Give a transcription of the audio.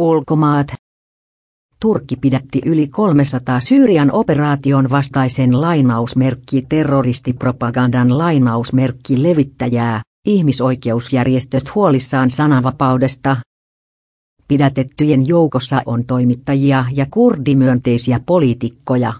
Ulkomaat. Turkki pidätti yli 300 Syyrian operaation vastaisen lainausmerkki terroristipropagandan lainausmerkki levittäjää, ihmisoikeusjärjestöt huolissaan sananvapaudesta. Pidätettyjen joukossa on toimittajia ja kurdimyönteisiä poliitikkoja.